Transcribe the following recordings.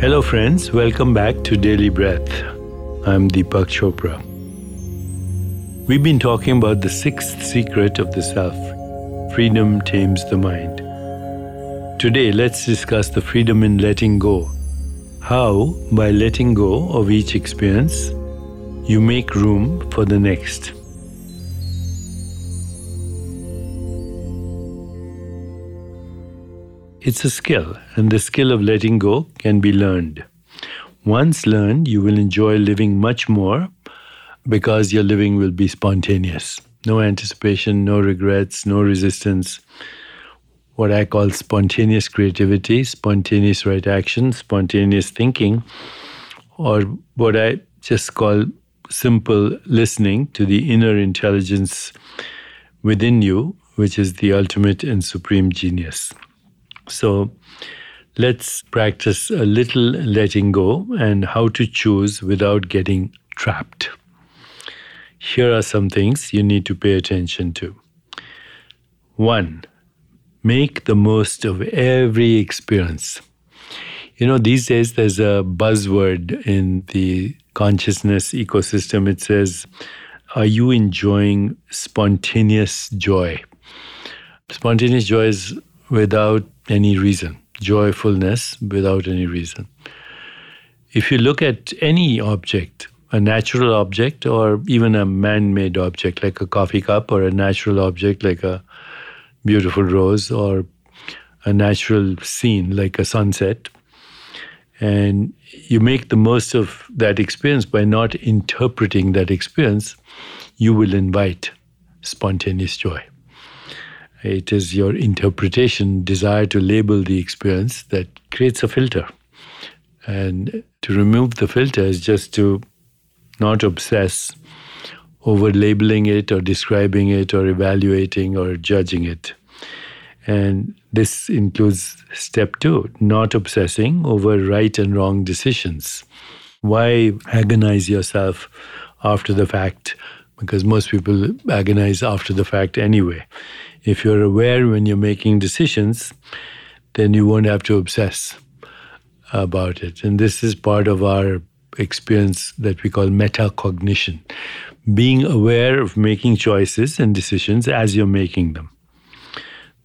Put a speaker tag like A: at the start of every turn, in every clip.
A: Hello, friends. Welcome back to Daily Breath. I'm Deepak Chopra. We've been talking about the sixth secret of the self freedom tames the mind. Today, let's discuss the freedom in letting go. How, by letting go of each experience, you make room for the next. It's a skill, and the skill of letting go can be learned. Once learned, you will enjoy living much more because your living will be spontaneous. No anticipation, no regrets, no resistance. What I call spontaneous creativity, spontaneous right action, spontaneous thinking, or what I just call simple listening to the inner intelligence within you, which is the ultimate and supreme genius. So let's practice a little letting go and how to choose without getting trapped. Here are some things you need to pay attention to. One, make the most of every experience. You know, these days there's a buzzword in the consciousness ecosystem. It says, Are you enjoying spontaneous joy? Spontaneous joy is without any reason, joyfulness without any reason. If you look at any object, a natural object or even a man made object like a coffee cup, or a natural object like a beautiful rose, or a natural scene like a sunset, and you make the most of that experience by not interpreting that experience, you will invite spontaneous joy. It is your interpretation, desire to label the experience that creates a filter. And to remove the filter is just to not obsess over labeling it or describing it or evaluating or judging it. And this includes step two not obsessing over right and wrong decisions. Why agonize yourself after the fact? Because most people agonize after the fact anyway if you're aware when you're making decisions, then you won't have to obsess about it. And this is part of our experience that we call metacognition being aware of making choices and decisions as you're making them.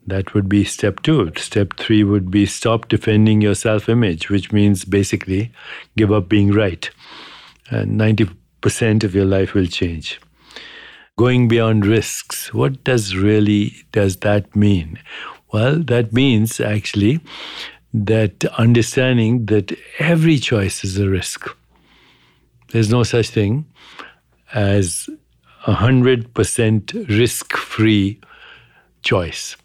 A: That would be step two. Step three would be stop defending your self image, which means basically give up being right. And 90% of your life will change going beyond risks. What does really does that mean? Well, that means actually that understanding that every choice is a risk. There's no such thing as a hundred percent risk-free choice.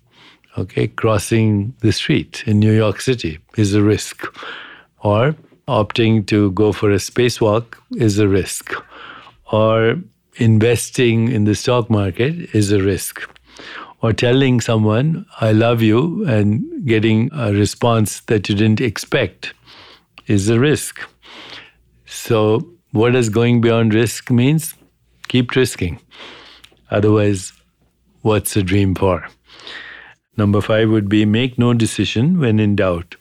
A: Okay, crossing the street in New York City is a risk, or opting to go for a spacewalk is a risk, or investing in the stock market is a risk. Or telling someone, I love you, and getting a response that you didn't expect is a risk. So, what does going beyond risk means? Keep risking. Otherwise, what's a dream for? Number five would be make no decision when in doubt.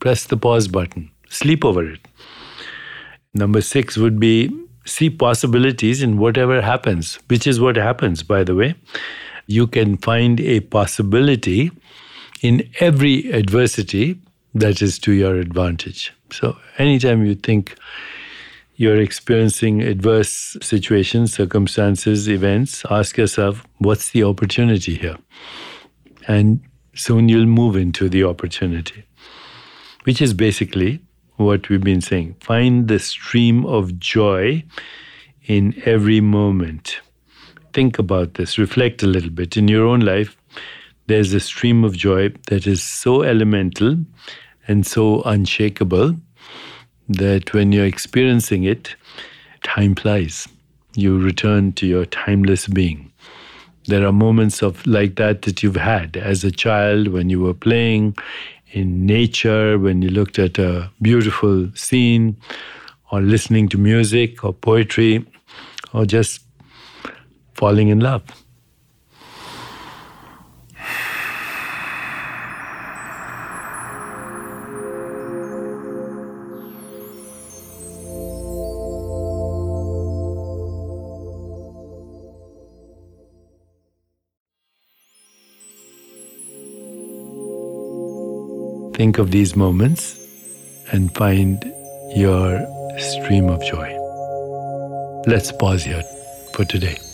A: Press the pause button, sleep over it. Number six would be see possibilities in whatever happens, which is what happens, by the way. You can find a possibility in every adversity that is to your advantage. So, anytime you think you're experiencing adverse situations, circumstances, events, ask yourself, what's the opportunity here? And soon you'll move into the opportunity, which is basically what we've been saying. Find the stream of joy in every moment. Think about this, reflect a little bit. In your own life, there's a stream of joy that is so elemental and so unshakable that when you're experiencing it, time flies. You return to your timeless being. There are moments of like that that you've had as a child when you were playing in nature, when you looked at a beautiful scene, or listening to music or poetry, or just falling in love. Think of these moments and find your stream of joy. Let's pause here for today.